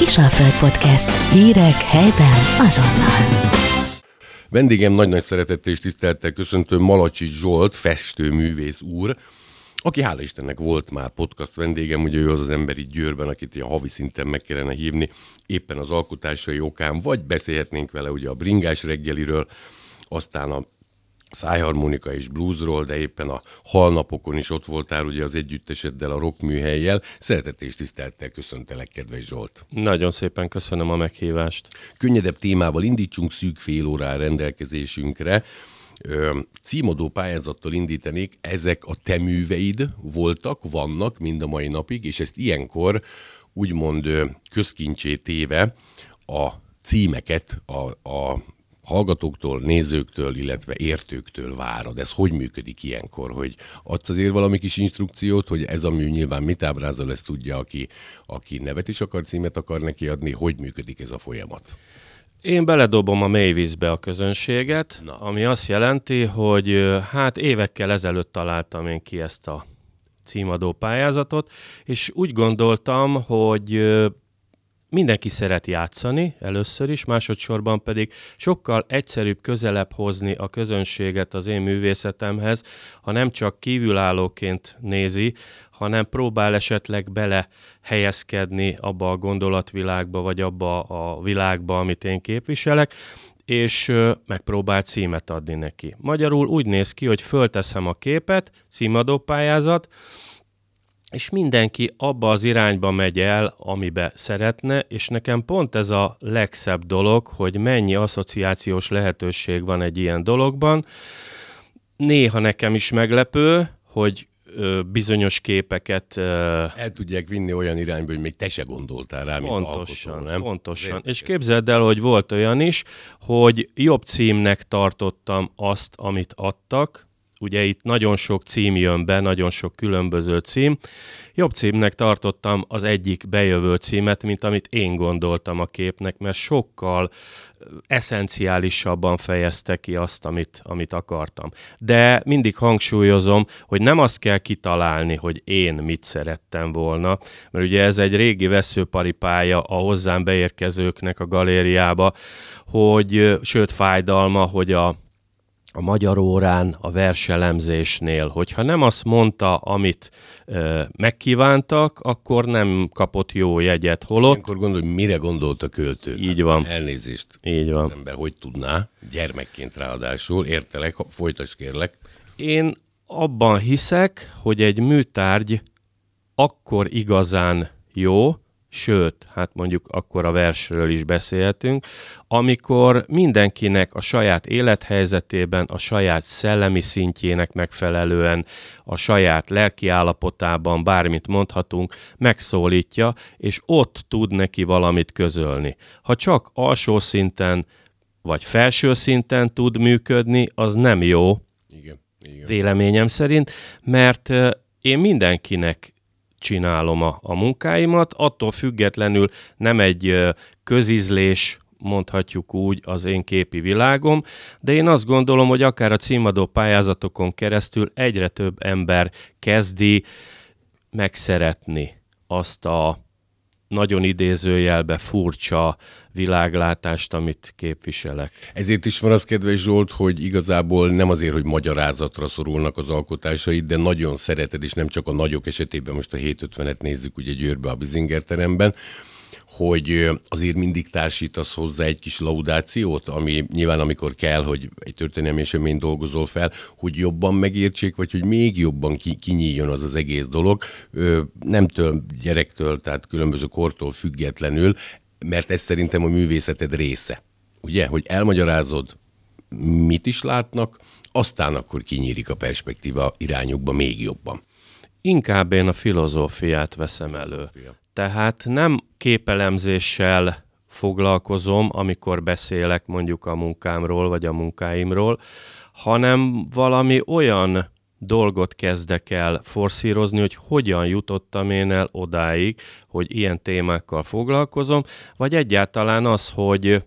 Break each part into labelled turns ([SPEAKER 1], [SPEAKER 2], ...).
[SPEAKER 1] Kisalföld Podcast. Hírek helyben azonnal.
[SPEAKER 2] Vendégem nagy-nagy szeretettel és tisztelettel köszöntő Malacsi Zsolt, festőművész úr, aki hála Istennek volt már podcast vendégem, ugye ő az az ember itt Győrben, akit ilyen havi szinten meg kellene hívni, éppen az alkotásai okán, vagy beszélhetnénk vele ugye a bringás reggeliről, aztán a szájharmonika és bluesról, de éppen a halnapokon is ott voltál ugye az együtteseddel, a rockműhelyjel. Szeretettel és tisztelettel köszöntelek, kedves Zsolt.
[SPEAKER 3] Nagyon szépen köszönöm a meghívást.
[SPEAKER 2] Könnyedebb témával indítsunk szűk fél órá rendelkezésünkre. Címadó pályázattal indítanék, ezek a te műveid voltak, vannak mind a mai napig, és ezt ilyenkor úgymond közkincsé téve a címeket, a, a hallgatóktól, nézőktől, illetve értőktől várod? Ez hogy működik ilyenkor? Hogy adsz azért valami kis instrukciót, hogy ez a mű nyilván mit ábrázol, ezt tudja, aki, aki nevet is akar, címet akar neki adni, hogy működik ez a folyamat?
[SPEAKER 3] Én beledobom a mélyvízbe a közönséget, Na. ami azt jelenti, hogy hát évekkel ezelőtt találtam én ki ezt a címadó pályázatot, és úgy gondoltam, hogy mindenki szeret játszani először is, másodszorban pedig sokkal egyszerűbb közelebb hozni a közönséget az én művészetemhez, ha nem csak kívülállóként nézi, hanem próbál esetleg bele helyezkedni abba a gondolatvilágba, vagy abba a világba, amit én képviselek, és megpróbál címet adni neki. Magyarul úgy néz ki, hogy fölteszem a képet, címadó pályázat, és mindenki abba az irányba megy el, amibe szeretne, és nekem pont ez a legszebb dolog, hogy mennyi asszociációs lehetőség van egy ilyen dologban. Néha nekem is meglepő, hogy bizonyos képeket...
[SPEAKER 2] El tudják vinni olyan irányba, hogy még te se gondoltál rá, mint
[SPEAKER 3] pontosan,
[SPEAKER 2] alkotó, nem?
[SPEAKER 3] Pontosan. Vért, és képzeld el, hogy volt olyan is, hogy jobb címnek tartottam azt, amit adtak, ugye itt nagyon sok cím jön be, nagyon sok különböző cím. Jobb címnek tartottam az egyik bejövő címet, mint amit én gondoltam a képnek, mert sokkal eszenciálisabban fejezte ki azt, amit, amit akartam. De mindig hangsúlyozom, hogy nem azt kell kitalálni, hogy én mit szerettem volna, mert ugye ez egy régi veszőparipája a hozzám beérkezőknek a galériába, hogy, sőt fájdalma, hogy a a magyar órán, a verselemzésnél, hogyha nem azt mondta, amit ö, megkívántak, akkor nem kapott jó jegyet. Holott...
[SPEAKER 2] Akkor gondolj, mire gondolt a költő?
[SPEAKER 3] Így van.
[SPEAKER 2] Elnézést.
[SPEAKER 3] Így van.
[SPEAKER 2] Az ember hogy tudná, gyermekként ráadásul, értelek, folytasd kérlek.
[SPEAKER 3] Én abban hiszek, hogy egy műtárgy akkor igazán jó, sőt, hát mondjuk akkor a versről is beszélhetünk, amikor mindenkinek a saját élethelyzetében, a saját szellemi szintjének megfelelően, a saját lelki állapotában, bármit mondhatunk, megszólítja, és ott tud neki valamit közölni. Ha csak alsó szinten vagy felső szinten tud működni, az nem jó,
[SPEAKER 2] igen, igen.
[SPEAKER 3] véleményem szerint, mert én mindenkinek csinálom a, a munkáimat, attól függetlenül nem egy közizlés, mondhatjuk úgy, az én képi világom, de én azt gondolom, hogy akár a címadó pályázatokon keresztül egyre több ember kezdi megszeretni azt a nagyon idézőjelbe furcsa világlátást, amit képviselek.
[SPEAKER 2] Ezért is van az, kedves Zsolt, hogy igazából nem azért, hogy magyarázatra szorulnak az alkotásaid, de nagyon szereted, és nem csak a nagyok esetében, most a 750-et nézzük ugye Győrbe a Bizinger teremben, hogy azért mindig társítasz hozzá egy kis laudációt, ami nyilván amikor kell, hogy egy történelmi esemény dolgozol fel, hogy jobban megértsék, vagy hogy még jobban ki, kinyíljon az az egész dolog, nemtől, gyerektől, tehát különböző kortól függetlenül, mert ez szerintem a művészeted része. Ugye, hogy elmagyarázod, mit is látnak, aztán akkor kinyílik a perspektíva irányukba még jobban.
[SPEAKER 3] Inkább én a filozófiát veszem elő. Tehát nem képelemzéssel foglalkozom, amikor beszélek mondjuk a munkámról vagy a munkáimról, hanem valami olyan dolgot kezdek el forszírozni, hogy hogyan jutottam én el odáig, hogy ilyen témákkal foglalkozom, vagy egyáltalán az, hogy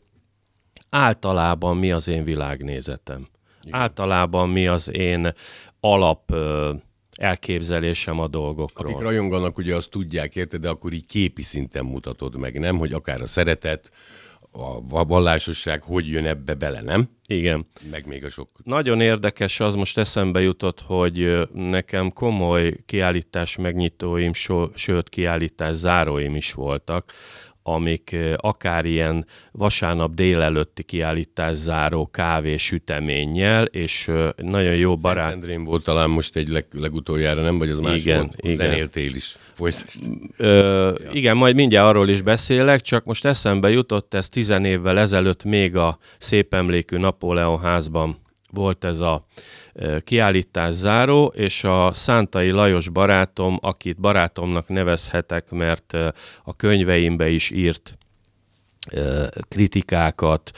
[SPEAKER 3] általában mi az én világnézetem. Igen. Általában mi az én alap elképzelésem a dolgokról.
[SPEAKER 2] Akik rajonganak, ugye azt tudják, érted, de akkor így képi szinten mutatod meg, nem? Hogy akár a szeretet, a vallásosság hogy jön ebbe bele, nem?
[SPEAKER 3] Igen.
[SPEAKER 2] Meg még a sok...
[SPEAKER 3] Nagyon érdekes, az most eszembe jutott, hogy nekem komoly kiállítás megnyitóim, so, sőt kiállítás záróim is voltak, amik akár ilyen vasárnap délelőtti kiállítás záró kávé süteménnyel, és nagyon jó barát...
[SPEAKER 2] Szentendrén volt talán most egy leg, legutoljára, nem? Vagy az más
[SPEAKER 3] igen,
[SPEAKER 2] volt?
[SPEAKER 3] Igen.
[SPEAKER 2] Zenéltél is.
[SPEAKER 3] Ö, ja. Igen, majd mindjárt arról is beszélek, csak most eszembe jutott, ez tizen évvel ezelőtt még a szép emlékű Napóleon házban volt ez a kiállítás záró, és a Szántai Lajos barátom, akit barátomnak nevezhetek, mert a könyveimbe is írt kritikákat,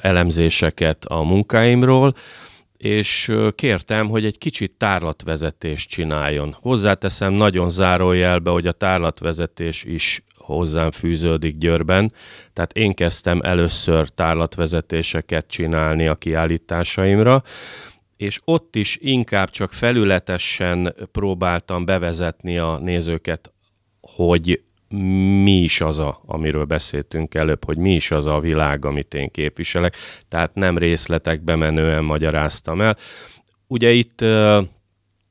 [SPEAKER 3] elemzéseket a munkáimról, és kértem, hogy egy kicsit tárlatvezetést csináljon. Hozzáteszem nagyon zárójelbe, hogy a tárlatvezetés is hozzám fűződik Győrben, tehát én kezdtem először tárlatvezetéseket csinálni a kiállításaimra, és ott is inkább csak felületesen próbáltam bevezetni a nézőket, hogy mi is az a, amiről beszéltünk előbb, hogy mi is az a világ, amit én képviselek. Tehát nem részletekbe menően magyaráztam el. Ugye itt,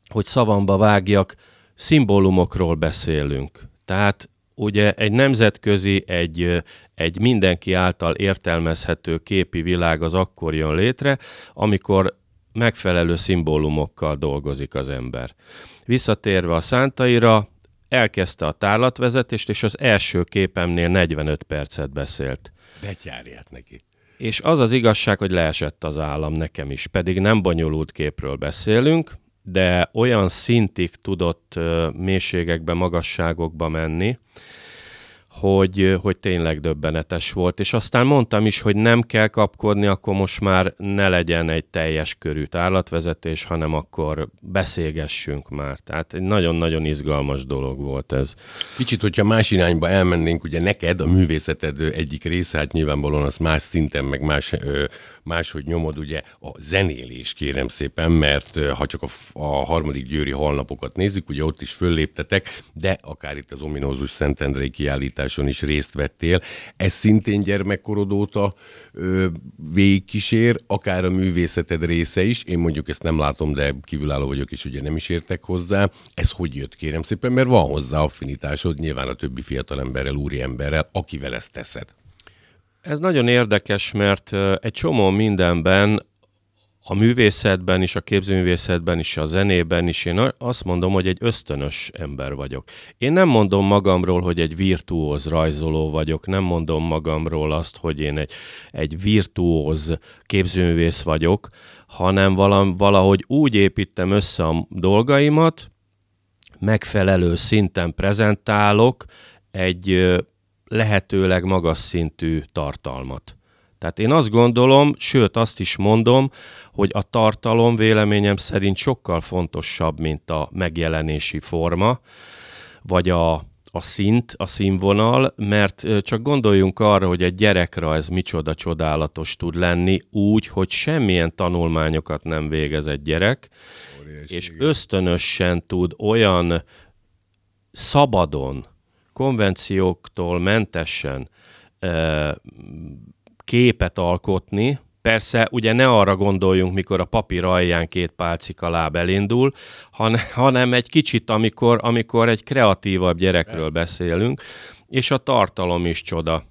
[SPEAKER 3] hogy szavamba vágjak, szimbólumokról beszélünk. Tehát ugye egy nemzetközi, egy, egy mindenki által értelmezhető képi világ az akkor jön létre, amikor megfelelő szimbólumokkal dolgozik az ember. Visszatérve a szántaira, elkezdte a tárlatvezetést, és az első képemnél 45 percet beszélt.
[SPEAKER 2] Betyárját neki.
[SPEAKER 3] És az az igazság, hogy leesett az állam nekem is, pedig nem bonyolult képről beszélünk, de olyan szintig tudott mélységekbe, magasságokba menni, hogy, hogy tényleg döbbenetes volt. És aztán mondtam is, hogy nem kell kapkodni, akkor most már ne legyen egy teljes körű tárlatvezetés, hanem akkor beszélgessünk már. Tehát egy nagyon-nagyon izgalmas dolog volt ez.
[SPEAKER 2] Kicsit, hogyha más irányba elmennénk, ugye neked a művészeted egyik része, hát nyilvánvalóan az más szinten, meg más, máshogy nyomod, ugye a zenélés, kérem szépen, mert ha csak a, a harmadik győri halnapokat nézzük, ugye ott is fölléptetek, de akár itt az ominózus Szentendrei kiállítás kiállításon is részt vettél. Ez szintén gyermekkorod óta ö, végigkísér, akár a művészeted része is. Én mondjuk ezt nem látom, de kívülálló vagyok, és ugye nem is értek hozzá. Ez hogy jött, kérem szépen, mert van hozzá affinitásod, nyilván a többi fiatalemberrel, úriemberrel, akivel ezt teszed.
[SPEAKER 3] Ez nagyon érdekes, mert egy csomó mindenben a művészetben is, a képzőművészetben is, a zenében is én azt mondom, hogy egy ösztönös ember vagyok. Én nem mondom magamról, hogy egy virtuóz rajzoló vagyok, nem mondom magamról azt, hogy én egy, egy virtuóz képzőművész vagyok, hanem valahogy úgy építem össze a dolgaimat, megfelelő szinten prezentálok egy lehetőleg magas szintű tartalmat. Tehát én azt gondolom, sőt azt is mondom, hogy a tartalom véleményem szerint sokkal fontosabb, mint a megjelenési forma, vagy a, a szint, a színvonal, mert csak gondoljunk arra, hogy egy gyerekre ez micsoda csodálatos tud lenni, úgy, hogy semmilyen tanulmányokat nem végez egy gyerek, Óriási, és igen. ösztönösen tud olyan szabadon, konvencióktól mentesen képet alkotni, Persze, ugye ne arra gondoljunk, mikor a papír alján két pálcika láb elindul, hanem egy kicsit, amikor, amikor egy kreatívabb gyerekről Persze. beszélünk, és a tartalom is csoda,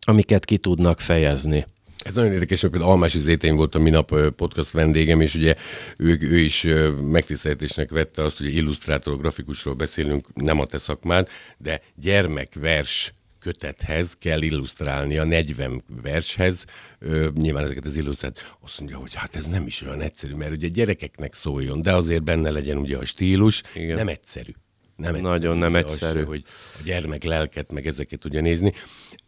[SPEAKER 3] amiket ki tudnak fejezni.
[SPEAKER 2] Ez nagyon érdekes, mert például Almási Zétény volt a minap podcast vendégem, és ugye ő, ő is megtiszteltetésnek vette azt, hogy illusztrátor, grafikusról beszélünk, nem a te szakmád, de gyermekvers kötethez kell illusztrálni a 40 vershez, ö, nyilván ezeket az illusztrát, azt mondja, hogy hát ez nem is olyan egyszerű, mert ugye gyerekeknek szóljon, de azért benne legyen ugye a stílus, Igen. nem egyszerű.
[SPEAKER 3] Nem egyszerű, Nagyon nem egyszerű. Az,
[SPEAKER 2] hogy a gyermek lelket, meg ezeket tudja nézni.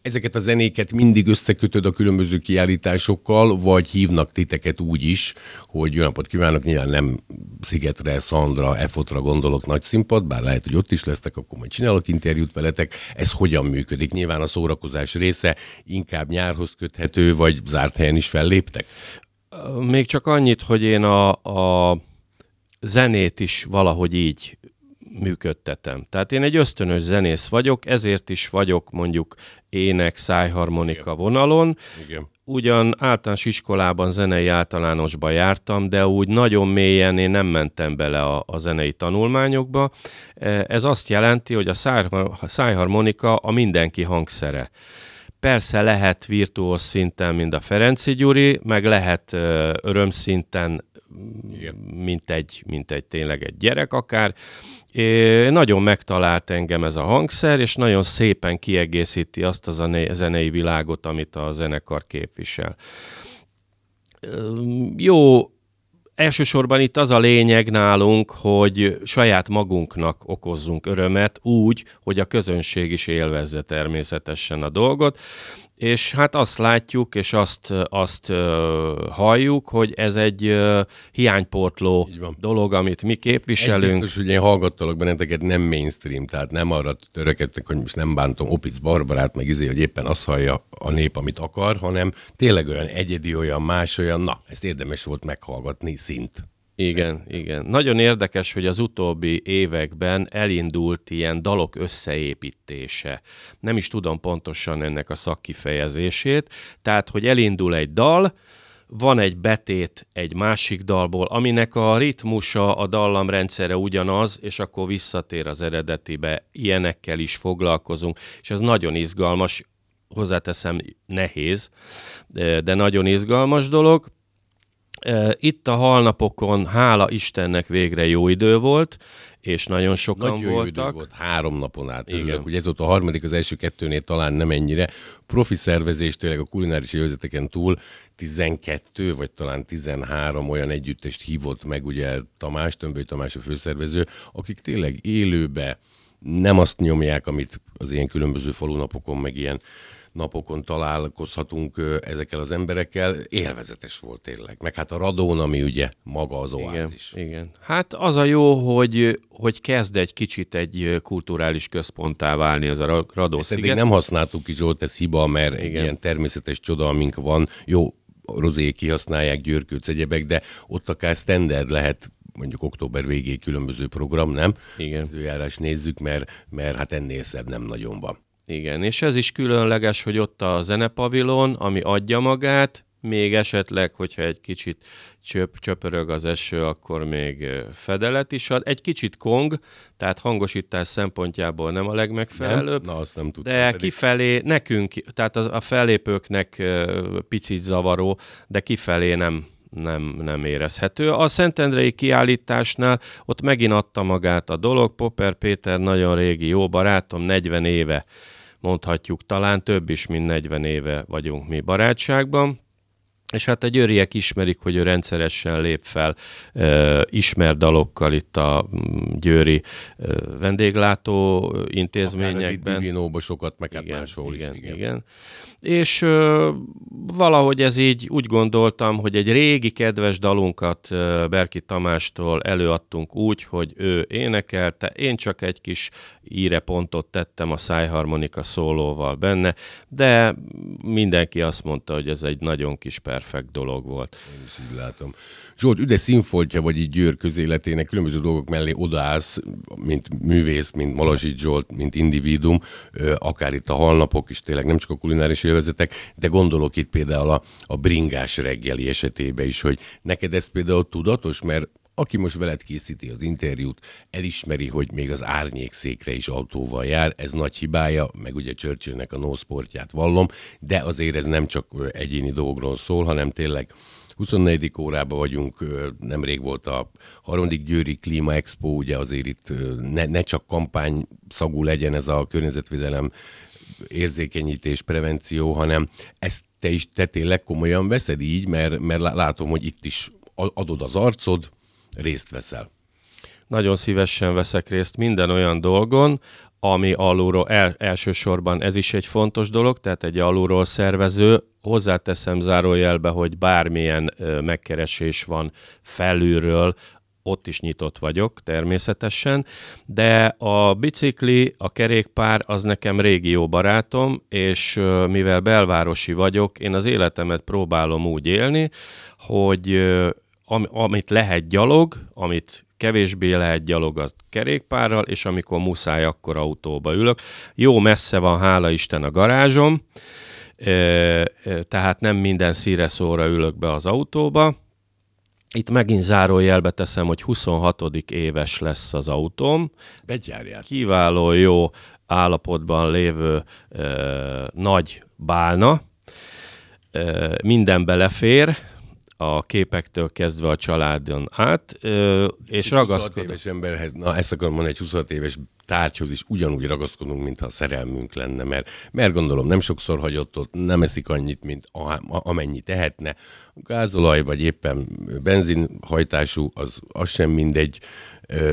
[SPEAKER 2] Ezeket a zenéket mindig összekötöd a különböző kiállításokkal, vagy hívnak titeket úgy is, hogy jó napot kívánok, nyilván nem Szigetre, Szandra, Efotra gondolok nagy színpad, bár lehet, hogy ott is lesztek, akkor majd csinálok interjút veletek. Ez hogyan működik? Nyilván a szórakozás része inkább nyárhoz köthető, vagy zárt helyen is felléptek?
[SPEAKER 3] Még csak annyit, hogy én a, a zenét is valahogy így működtetem. Tehát én egy ösztönös zenész vagyok, ezért is vagyok mondjuk ének, szájharmonika vonalon.
[SPEAKER 2] Igen.
[SPEAKER 3] Ugyan általános iskolában zenei általánosba jártam, de úgy nagyon mélyen én nem mentem bele a, a zenei tanulmányokba. E, ez azt jelenti, hogy a szájharmonika a mindenki hangszere. Persze lehet virtuóz szinten, mint a Ferenci Gyuri, meg lehet örömszinten, mint egy, mint egy tényleg egy gyerek akár, É, nagyon megtalált engem ez a hangszer, és nagyon szépen kiegészíti azt a zenei világot, amit a zenekar képvisel. Jó, elsősorban itt az a lényeg nálunk, hogy saját magunknak okozzunk örömet úgy, hogy a közönség is élvezze természetesen a dolgot és hát azt látjuk, és azt, azt uh, halljuk, hogy ez egy hiányportló dolog, amit mi képviselünk. Egy
[SPEAKER 2] biztos, hogy én hallgattalak benneteket nem mainstream, tehát nem arra törekedtek, hogy most nem bántom Opic Barbarát, meg izé, hogy éppen azt hallja a nép, amit akar, hanem tényleg olyan egyedi, olyan más, olyan, na, ezt érdemes volt meghallgatni szint.
[SPEAKER 3] Igen, Szerintem. igen. Nagyon érdekes, hogy az utóbbi években elindult ilyen dalok összeépítése. Nem is tudom pontosan ennek a szakkifejezését. Tehát, hogy elindul egy dal, van egy betét egy másik dalból, aminek a ritmusa, a dallamrendszere ugyanaz, és akkor visszatér az eredetibe. Ilyenekkel is foglalkozunk, és ez nagyon izgalmas, hozzáteszem nehéz, de nagyon izgalmas dolog. Itt a halnapokon, hála Istennek végre jó idő volt, és nagyon sokan Nagy voltak. Jó
[SPEAKER 2] volt, három napon át. Igen. Ugye ez volt a harmadik, az első kettőnél talán nem ennyire. Profi szervezés tényleg a kulináris élvezeteken túl 12 vagy talán 13 olyan együttest hívott meg ugye Tamás, Tömböly Tamás a főszervező, akik tényleg élőbe nem azt nyomják, amit az ilyen különböző falunapokon, meg ilyen napokon találkozhatunk ezekkel az emberekkel, élvezetes volt tényleg. Meg hát a Radón, ami ugye maga az
[SPEAKER 3] oázis. Igen, igen. Hát az a jó, hogy, hogy kezd egy kicsit egy kulturális központtá válni ez a Radó Ezt
[SPEAKER 2] sziget. nem használtuk ki, Zsolt, ez hiba, mert igen. ilyen természetes csoda, amink van, jó, rozé kihasználják, győrkőc, egyebek, de ott akár standard lehet mondjuk október végéig különböző program, nem?
[SPEAKER 3] Igen.
[SPEAKER 2] Időjárás nézzük, mert, mert hát ennél szebb nem nagyon van.
[SPEAKER 3] Igen, és ez is különleges, hogy ott a zenepavilon, ami adja magát, még esetleg, hogyha egy kicsit csöp, csöpörög az eső, akkor még fedelet is ad. Egy kicsit kong, tehát hangosítás szempontjából nem a legmegfelelőbb.
[SPEAKER 2] Nem? Na, azt nem
[SPEAKER 3] tudtam. De pedig. kifelé nekünk, tehát az, a fellépőknek picit zavaró, de kifelé nem, nem, nem érezhető. A Szentendrei kiállításnál ott megint adta magát a dolog. Popper Péter nagyon régi jó barátom, 40 éve mondhatjuk talán több is, mint 40 éve vagyunk mi barátságban. És hát a győriek ismerik, hogy ő rendszeresen lép fel ö, ismert dalokkal itt a mm, győri ö, vendéglátó intézményekben.
[SPEAKER 2] Akár a sokat, meg hát igen, máshol
[SPEAKER 3] igen, is. Igen. igen és ö, valahogy ez így úgy gondoltam, hogy egy régi kedves dalunkat ö, Berki Tamástól előadtunk úgy, hogy ő énekelte, én csak egy kis írepontot tettem a szájharmonika szólóval benne, de mindenki azt mondta, hogy ez egy nagyon kis perfekt dolog volt.
[SPEAKER 2] Én is így látom. Zsolt, üde színfoltja vagy így Győr közéletének különböző dolgok mellé odaállsz, mint művész, mint Malazsics Zsolt, mint individum, akár itt a halnapok is tényleg nem csak a kulináris élvezetek, de gondolok itt például a, a bringás reggeli esetében is, hogy neked ez például tudatos, mert aki most veled készíti az interjút, elismeri, hogy még az árnyékszékre is autóval jár, ez nagy hibája, meg ugye Churchillnek a no sportját vallom, de azért ez nem csak egyéni dolgról szól, hanem tényleg 24. órában vagyunk, nemrég volt a harmadik Győri Klíma Expo, ugye azért itt ne, ne csak kampány szagú legyen ez a környezetvédelem érzékenyítés, prevenció, hanem ezt te is te tényleg komolyan veszed így, mert, mert látom, hogy itt is adod az arcod, részt veszel.
[SPEAKER 3] Nagyon szívesen veszek részt minden olyan dolgon, ami alulról, el, elsősorban ez is egy fontos dolog, tehát egy alulról szervező, hozzáteszem zárójelbe, hogy bármilyen ö, megkeresés van felülről, ott is nyitott vagyok természetesen, de a bicikli, a kerékpár az nekem régi jó barátom, és mivel belvárosi vagyok, én az életemet próbálom úgy élni, hogy amit lehet gyalog, amit kevésbé lehet gyalog, az kerékpárral, és amikor muszáj, akkor autóba ülök. Jó messze van, hála Isten, a garázsom, tehát nem minden szíre szóra ülök be az autóba. Itt megint zárójelbe teszem, hogy 26. éves lesz az autóm.
[SPEAKER 2] Begyárjál.
[SPEAKER 3] Kiváló, jó állapotban lévő ö, nagy bálna. Ö, minden belefér, a képektől kezdve a családon át, ö, és ragaszkodom.
[SPEAKER 2] éves emberhez, na ezt akarom mondani, egy 26 éves tárgyhoz is ugyanúgy ragaszkodunk, mintha szerelmünk lenne, mert, mert gondolom nem sokszor hagyott ott, nem eszik annyit, mint a, amennyi tehetne. Gázolaj vagy éppen benzinhajtású, az, az sem mindegy,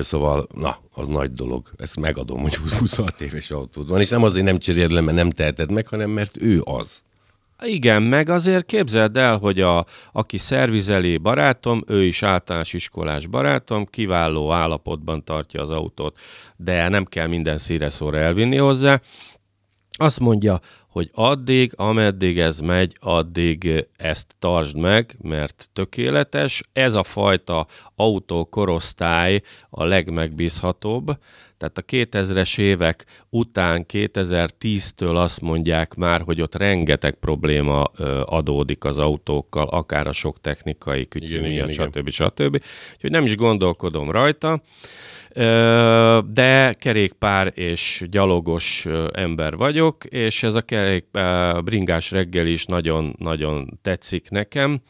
[SPEAKER 2] Szóval, na, az nagy dolog. Ezt megadom, hogy 26 éves autód van, és nem azért nem cseréled le, mert nem teheted meg, hanem mert ő az.
[SPEAKER 3] Igen, meg azért képzeld el, hogy a, aki szervizeli barátom, ő is általános iskolás barátom, kiváló állapotban tartja az autót, de nem kell minden szíre szóra elvinni hozzá. Azt mondja, hogy addig, ameddig ez megy, addig ezt tartsd meg, mert tökéletes. Ez a fajta autókorosztály a legmegbízhatóbb, tehát a 2000-es évek után 2010-től azt mondják már, hogy ott rengeteg probléma adódik az autókkal, akár a sok technikai kütyű miatt, stb. stb. Úgyhogy nem is gondolkodom rajta de kerékpár és gyalogos ember vagyok, és ez a kerékpár bringás reggel is nagyon-nagyon tetszik nekem.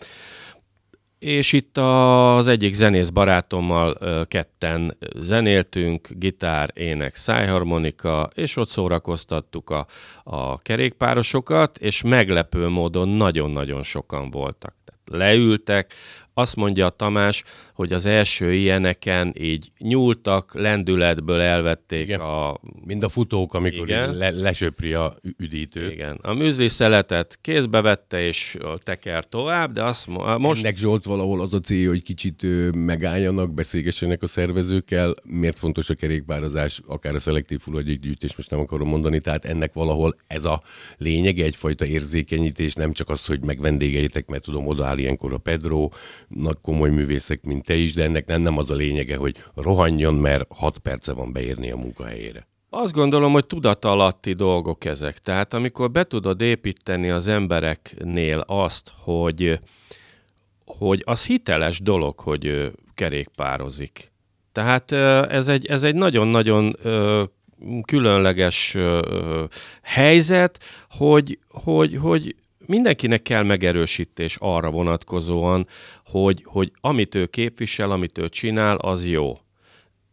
[SPEAKER 3] És itt az egyik zenész barátommal ketten zenéltünk, gitár, ének, szájharmonika, és ott szórakoztattuk a, a kerékpárosokat, és meglepő módon nagyon-nagyon sokan voltak. Tehát leültek, azt mondja a Tamás, hogy az első ilyeneken így nyúltak, lendületből elvették
[SPEAKER 2] Igen.
[SPEAKER 3] a...
[SPEAKER 2] Mind a futók, amikor le, lesöpri a üdítőt.
[SPEAKER 3] Igen. A műzli szeletet kézbe vette és teker tovább, de azt most...
[SPEAKER 2] Ennek Zsolt valahol az a célja, hogy kicsit megálljanak, beszélgessenek a szervezőkkel. Miért fontos a kerékpározás, akár a szelektív hulladékgyűjtés, most nem akarom mondani, tehát ennek valahol ez a lényege, egyfajta érzékenyítés, nem csak az, hogy megvendégeitek, mert tudom, odaáll ilyenkor a Pedro, nagy komoly művészek, mint te is, de ennek nem, az a lényege, hogy rohanjon, mert hat perce van beérni a munkahelyére.
[SPEAKER 3] Azt gondolom, hogy tudatalatti dolgok ezek. Tehát amikor be tudod építeni az embereknél azt, hogy, hogy az hiteles dolog, hogy kerékpározik. Tehát ez egy, ez egy nagyon-nagyon különleges helyzet, hogy, hogy, hogy mindenkinek kell megerősítés arra vonatkozóan, hogy, hogy amit ő képvisel, amit ő csinál, az jó.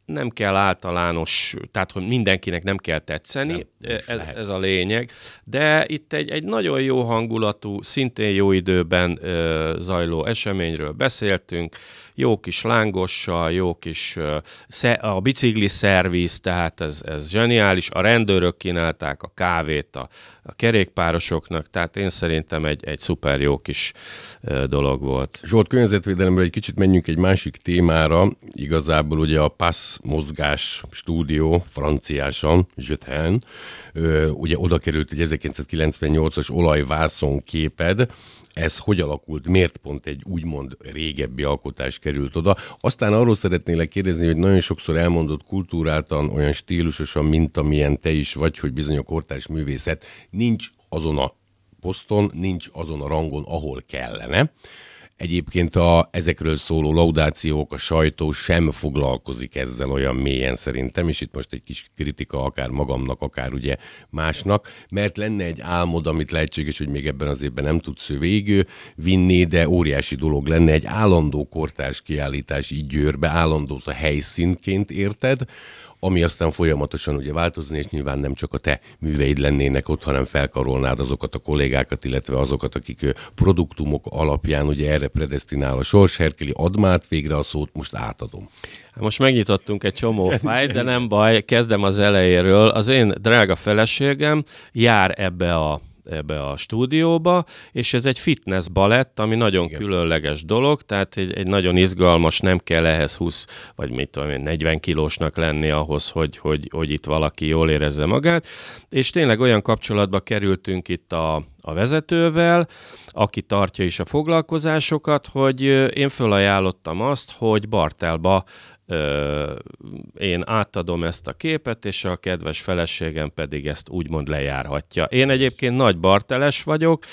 [SPEAKER 3] Nem kell általános, tehát hogy mindenkinek nem kell tetszeni, nem, ez, ez a lényeg, de itt egy, egy nagyon jó hangulatú, szintén jó időben ö, zajló eseményről beszéltünk, jó kis lángossal, jó kis a bicikli szerviz, tehát ez, ez zseniális. A rendőrök kínálták a kávét a, a kerékpárosoknak, tehát én szerintem egy, egy szuper jó kis dolog volt.
[SPEAKER 2] Zsolt, környezetvédelemről egy kicsit menjünk egy másik témára. Igazából ugye a PASS mozgás stúdió franciásan, Jöthen, ugye oda került egy 1998-as olajvászon képed, ez hogy alakult, miért pont egy úgymond régebbi alkotás került oda. Aztán arról szeretnélek kérdezni, hogy nagyon sokszor elmondott kultúráltan, olyan stílusosan, mint amilyen te is vagy, hogy bizony a kortárs művészet nincs azon a poszton, nincs azon a rangon, ahol kellene. Egyébként a, ezekről szóló laudációk, a sajtó sem foglalkozik ezzel olyan mélyen szerintem, és itt most egy kis kritika akár magamnak, akár ugye másnak, mert lenne egy álmod, amit lehetséges, hogy még ebben az évben nem tudsz végül vinni, de óriási dolog lenne egy állandó kortárs kiállítás így győrbe, állandót a helyszínként érted, ami aztán folyamatosan ugye változni, és nyilván nem csak a te műveid lennének ott, hanem felkarolnád azokat a kollégákat, illetve azokat, akik produktumok alapján ugye erre predestinál a sors. Herkeli, admát végre a szót most átadom.
[SPEAKER 3] Hát most megnyitottunk egy csomó fájt, de nem baj, kezdem az elejéről. Az én drága feleségem jár ebbe a ebbe a stúdióba, és ez egy fitness balett, ami nagyon Igen. különleges dolog, tehát egy, egy nagyon izgalmas, nem kell ehhez 20 vagy mit tudom én, 40 kilósnak lenni ahhoz, hogy, hogy, hogy itt valaki jól érezze magát, és tényleg olyan kapcsolatba kerültünk itt a, a vezetővel, aki tartja is a foglalkozásokat, hogy én fölajánlottam azt, hogy Bartelba én átadom ezt a képet, és a kedves feleségem pedig ezt úgymond lejárhatja. Én egyébként nagy barteles vagyok,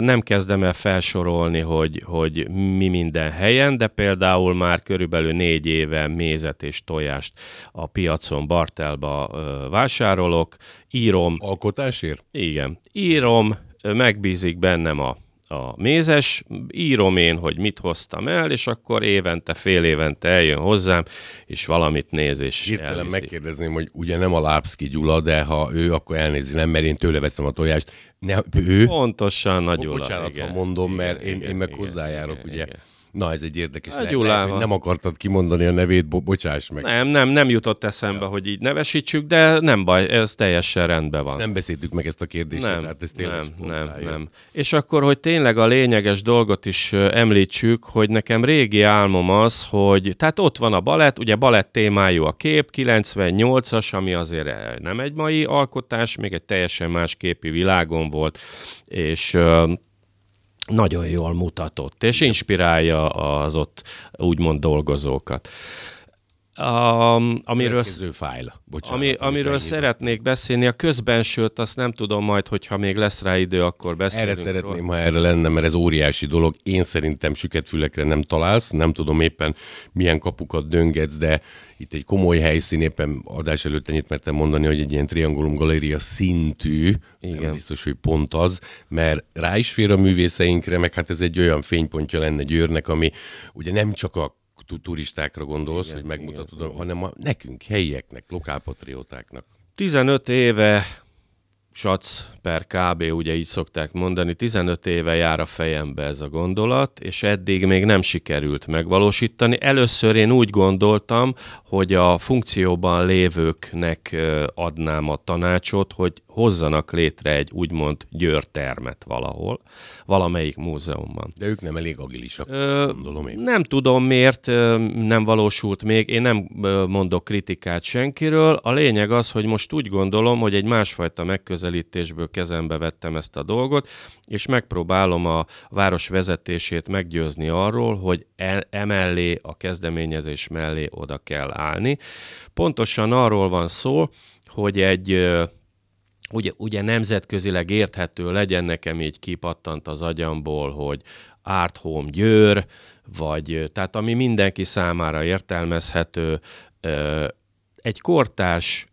[SPEAKER 3] nem kezdem el felsorolni, hogy, hogy mi minden helyen, de például már körülbelül négy éve mézet és tojást a piacon Bartelba vásárolok, írom.
[SPEAKER 2] Alkotásért?
[SPEAKER 3] Igen. Írom, megbízik bennem a a mézes, írom én, hogy mit hoztam el, és akkor évente, fél évente eljön hozzám, és valamit néz, és
[SPEAKER 2] Hirtelen elviszi. megkérdezném, hogy ugye nem a Lápszki Gyula, de ha ő, akkor elnézi, nem, mert én tőle veszem a tojást. Ne, ő?
[SPEAKER 3] Pontosan, nagy Gyula.
[SPEAKER 2] Bocsánat, igen, ha mondom, igen, mert igen, én, én meg igen, hozzájárok, igen, ugye. Igen. Na, ez egy érdekes. Hát, le, lehet, hogy nem akartad kimondani a nevét, bo- bocsáss meg.
[SPEAKER 3] Nem, nem, nem jutott eszembe, ja. hogy így nevesítsük, de nem baj, ez teljesen rendben van. És
[SPEAKER 2] nem beszéltük meg ezt a kérdést,
[SPEAKER 3] nem, hát ez tényleg nem, nem, nem. És akkor, hogy tényleg a lényeges dolgot is említsük, hogy nekem régi álmom az, hogy, tehát ott van a balett, ugye balett témájú a kép, 98-as, ami azért nem egy mai alkotás, még egy teljesen más képi világon volt, és nagyon jól mutatott, és inspirálja az ott úgymond dolgozókat.
[SPEAKER 2] Um, amiről, fájl.
[SPEAKER 3] Bocsánat, ami, amiről szeretnék beszélni, a közbensőt, azt nem tudom majd, hogyha még lesz rá idő, akkor beszélünk.
[SPEAKER 2] Erre szeretném, ha erre lenne, mert ez óriási dolog. Én szerintem süket fülekre nem találsz, nem tudom éppen milyen kapukat döngetsz, de itt egy komoly helyszín, éppen adás előtt ennyit mertem mondani, hogy egy ilyen triangulum galéria szintű, Igen. nem biztos, hogy pont az, mert rá is fér a művészeinkre, meg hát ez egy olyan fénypontja lenne Győrnek, ami ugye nem csak a turistákra gondolsz, igen, hogy megmutatod, igen, hanem a nekünk, helyieknek, lokálpatriótáknak.
[SPEAKER 3] 15 éve sac per kb, ugye így szokták mondani, 15 éve jár a fejembe ez a gondolat, és eddig még nem sikerült megvalósítani. Először én úgy gondoltam, hogy a funkcióban lévőknek adnám a tanácsot, hogy hozzanak létre egy úgymond győrtermet valahol, valamelyik múzeumban.
[SPEAKER 2] De ők nem elég agilisak, Ö, gondolom én.
[SPEAKER 3] Nem tudom miért nem valósult még, én nem mondok kritikát senkiről. A lényeg az, hogy most úgy gondolom, hogy egy másfajta megközelítésből kezembe vettem ezt a dolgot, és megpróbálom a város vezetését meggyőzni arról, hogy e, emellé, a kezdeményezés mellé oda kell állni. Pontosan arról van szó, hogy egy ugye, ugye nemzetközileg érthető legyen, nekem így kipattant az agyamból, hogy Art Home Győr, vagy tehát ami mindenki számára értelmezhető, egy kortárs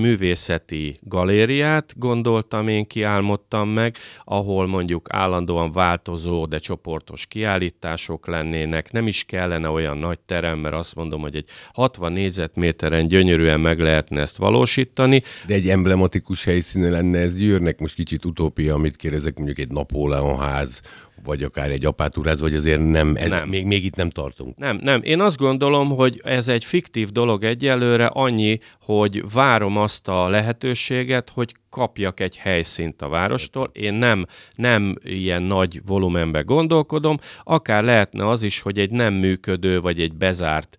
[SPEAKER 3] művészeti galériát gondoltam én, kiálmodtam meg, ahol mondjuk állandóan változó, de csoportos kiállítások lennének. Nem is kellene olyan nagy terem, mert azt mondom, hogy egy 60 négyzetméteren gyönyörűen meg lehetne ezt valósítani.
[SPEAKER 2] De egy emblematikus helyszíne lenne ez Győrnek, most kicsit utópia, amit kérdezek, mondjuk egy Napóleon ház, vagy akár egy apátúráz, vagy azért nem, ez, nem. Még, még itt nem tartunk.
[SPEAKER 3] Nem, nem. Én azt gondolom, hogy ez egy fiktív dolog egyelőre, annyi, hogy várom azt a lehetőséget, hogy kapjak egy helyszínt a várostól. Én nem, nem ilyen nagy volumenbe gondolkodom, akár lehetne az is, hogy egy nem működő, vagy egy bezárt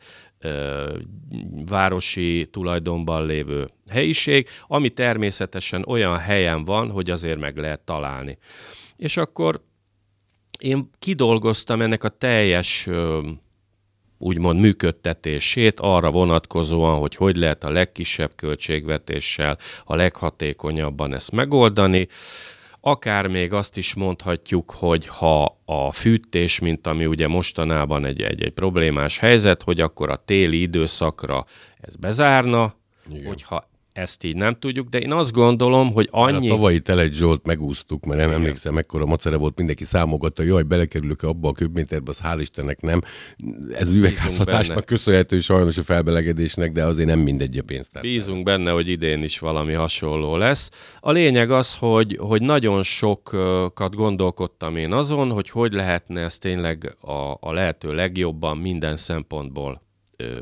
[SPEAKER 3] városi tulajdonban lévő helyiség, ami természetesen olyan helyen van, hogy azért meg lehet találni. És akkor én kidolgoztam ennek a teljes úgymond működtetését arra vonatkozóan, hogy hogy lehet a legkisebb költségvetéssel a leghatékonyabban ezt megoldani. Akár még azt is mondhatjuk, hogy ha a fűtés, mint ami ugye mostanában egy, egy, egy problémás helyzet, hogy akkor a téli időszakra ez bezárna, Igen. hogyha ezt így nem tudjuk, de én azt gondolom, hogy annyi...
[SPEAKER 2] a tavalyi Telegy Zsolt megúsztuk, mert nem Igen. emlékszem, mekkora macere volt, mindenki számogatta, jaj, belekerülök abba a köbméterbe, az hál' Istennek nem. Ez üvegházhatásnak köszönhető sajnos a felbelegedésnek, de azért nem mindegy a pénzt.
[SPEAKER 3] Bízunk benne, hogy idén is valami hasonló lesz. A lényeg az, hogy, hogy nagyon sokat gondolkodtam én azon, hogy hogy lehetne ezt tényleg a, a lehető legjobban minden szempontból ö,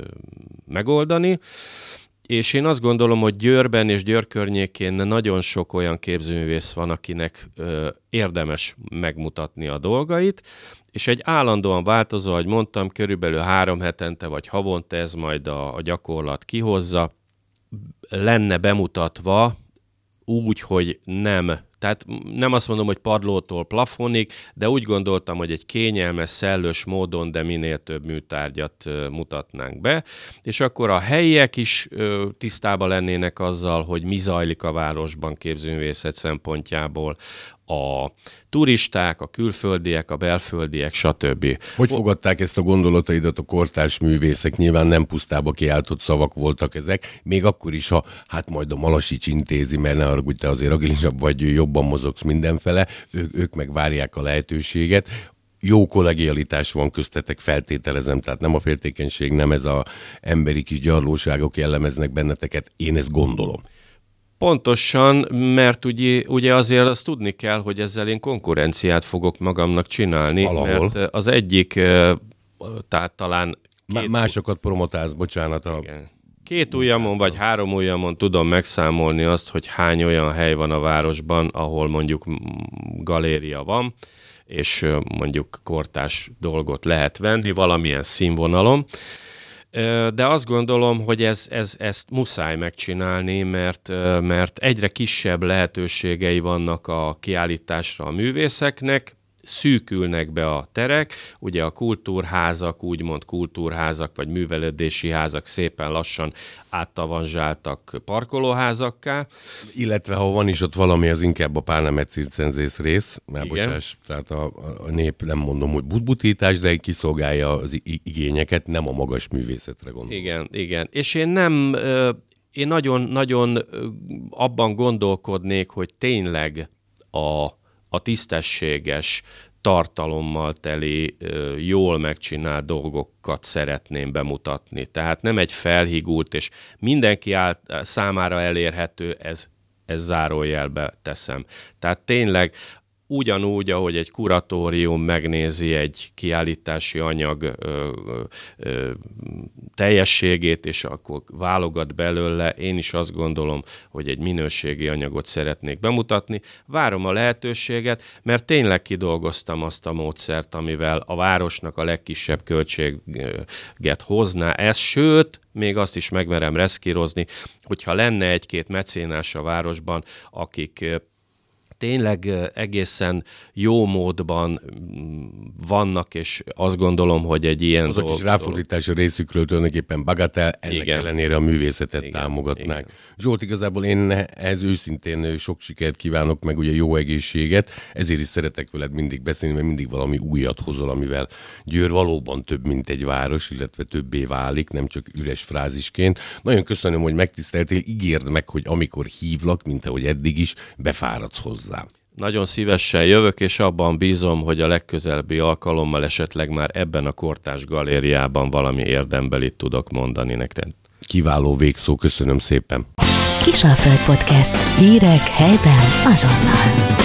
[SPEAKER 3] megoldani. És én azt gondolom, hogy Győrben és Győr környékén nagyon sok olyan képzőművész van, akinek ö, érdemes megmutatni a dolgait, és egy állandóan változó, ahogy mondtam, körülbelül három hetente vagy havonta ez majd a, a gyakorlat kihozza, lenne bemutatva úgy, hogy nem Tehát nem azt mondom, hogy padlótól plafonig, de úgy gondoltam, hogy egy kényelmes, szellős módon, de minél több műtárgyat mutatnánk be, és akkor a helyiek is tisztában lennének azzal, hogy mi zajlik a városban képzőművészet szempontjából, a turisták, a külföldiek, a belföldiek, stb.
[SPEAKER 2] Hogy fogadták ezt a gondolataidat a kortárs művészek? Nyilván nem pusztába kiáltott szavak voltak ezek, még akkor is, ha hát majd a Malasics intézi, mert ne hogy te azért agilisabb vagy, jobban mozogsz mindenfele, ők, ők meg várják a lehetőséget jó kollegialitás van köztetek, feltételezem, tehát nem a féltékenység, nem ez a emberi kis gyarlóságok jellemeznek benneteket, én ezt gondolom.
[SPEAKER 3] Pontosan, mert ugye, ugye azért azt tudni kell, hogy ezzel én konkurenciát fogok magamnak csinálni, Valahol. mert az egyik, tehát talán...
[SPEAKER 2] Két... Másokat promotálsz, bocsánat. A...
[SPEAKER 3] Igen. Két ujjamon vagy három ujjamon tudom megszámolni azt, hogy hány olyan hely van a városban, ahol mondjuk galéria van, és mondjuk kortás dolgot lehet venni valamilyen színvonalon. De azt gondolom, hogy ez, ez, ezt muszáj megcsinálni, mert, mert egyre kisebb lehetőségei vannak a kiállításra a művészeknek, szűkülnek be a terek, ugye a kultúrházak, úgymond kultúrházak vagy művelődési házak szépen lassan áttavanzsáltak parkolóházakká.
[SPEAKER 2] Illetve ha van is ott valami, az inkább a pálnemet circenzész rész, mert Igen. bocsáss, tehát a, a nép nem mondom, hogy butbutítás, de kiszolgálja az igényeket, nem a magas művészetre gondolom.
[SPEAKER 3] Igen, igen. És én nem, én nagyon-nagyon abban gondolkodnék, hogy tényleg a a tisztességes, tartalommal teli, jól megcsinált dolgokat szeretném bemutatni. Tehát nem egy felhigult és mindenki számára elérhető, ez, ez zárójelbe teszem. Tehát tényleg ugyanúgy, ahogy egy kuratórium megnézi egy kiállítási anyag ö, ö, teljességét, és akkor válogat belőle, én is azt gondolom, hogy egy minőségi anyagot szeretnék bemutatni. Várom a lehetőséget, mert tényleg kidolgoztam azt a módszert, amivel a városnak a legkisebb költséget hozná. Ez sőt, még azt is megmerem reszkírozni, hogyha lenne egy-két mecénás a városban, akik tényleg egészen jó módban mm, vannak, és azt gondolom, hogy egy ilyen
[SPEAKER 2] Azok dolog, is ráfordítás a részükről tulajdonképpen bagatel, ennek igen. ellenére a művészetet igen, támogatnák. Igen. Zsolt, igazából én ez őszintén sok sikert kívánok, meg ugye jó egészséget, ezért is szeretek veled mindig beszélni, mert mindig valami újat hozol, amivel Győr valóban több, mint egy város, illetve többé válik, nem csak üres frázisként. Nagyon köszönöm, hogy megtiszteltél, ígérd meg, hogy amikor hívlak, mint ahogy eddig is, befáradsz hozzá hozzám.
[SPEAKER 3] Nagyon szívesen jövök, és abban bízom, hogy a legközelebbi alkalommal esetleg már ebben a kortás galériában valami érdembelit tudok mondani nektek.
[SPEAKER 2] Kiváló végszó, köszönöm szépen.
[SPEAKER 1] Kisalföld Podcast. Hírek helyben azonnal.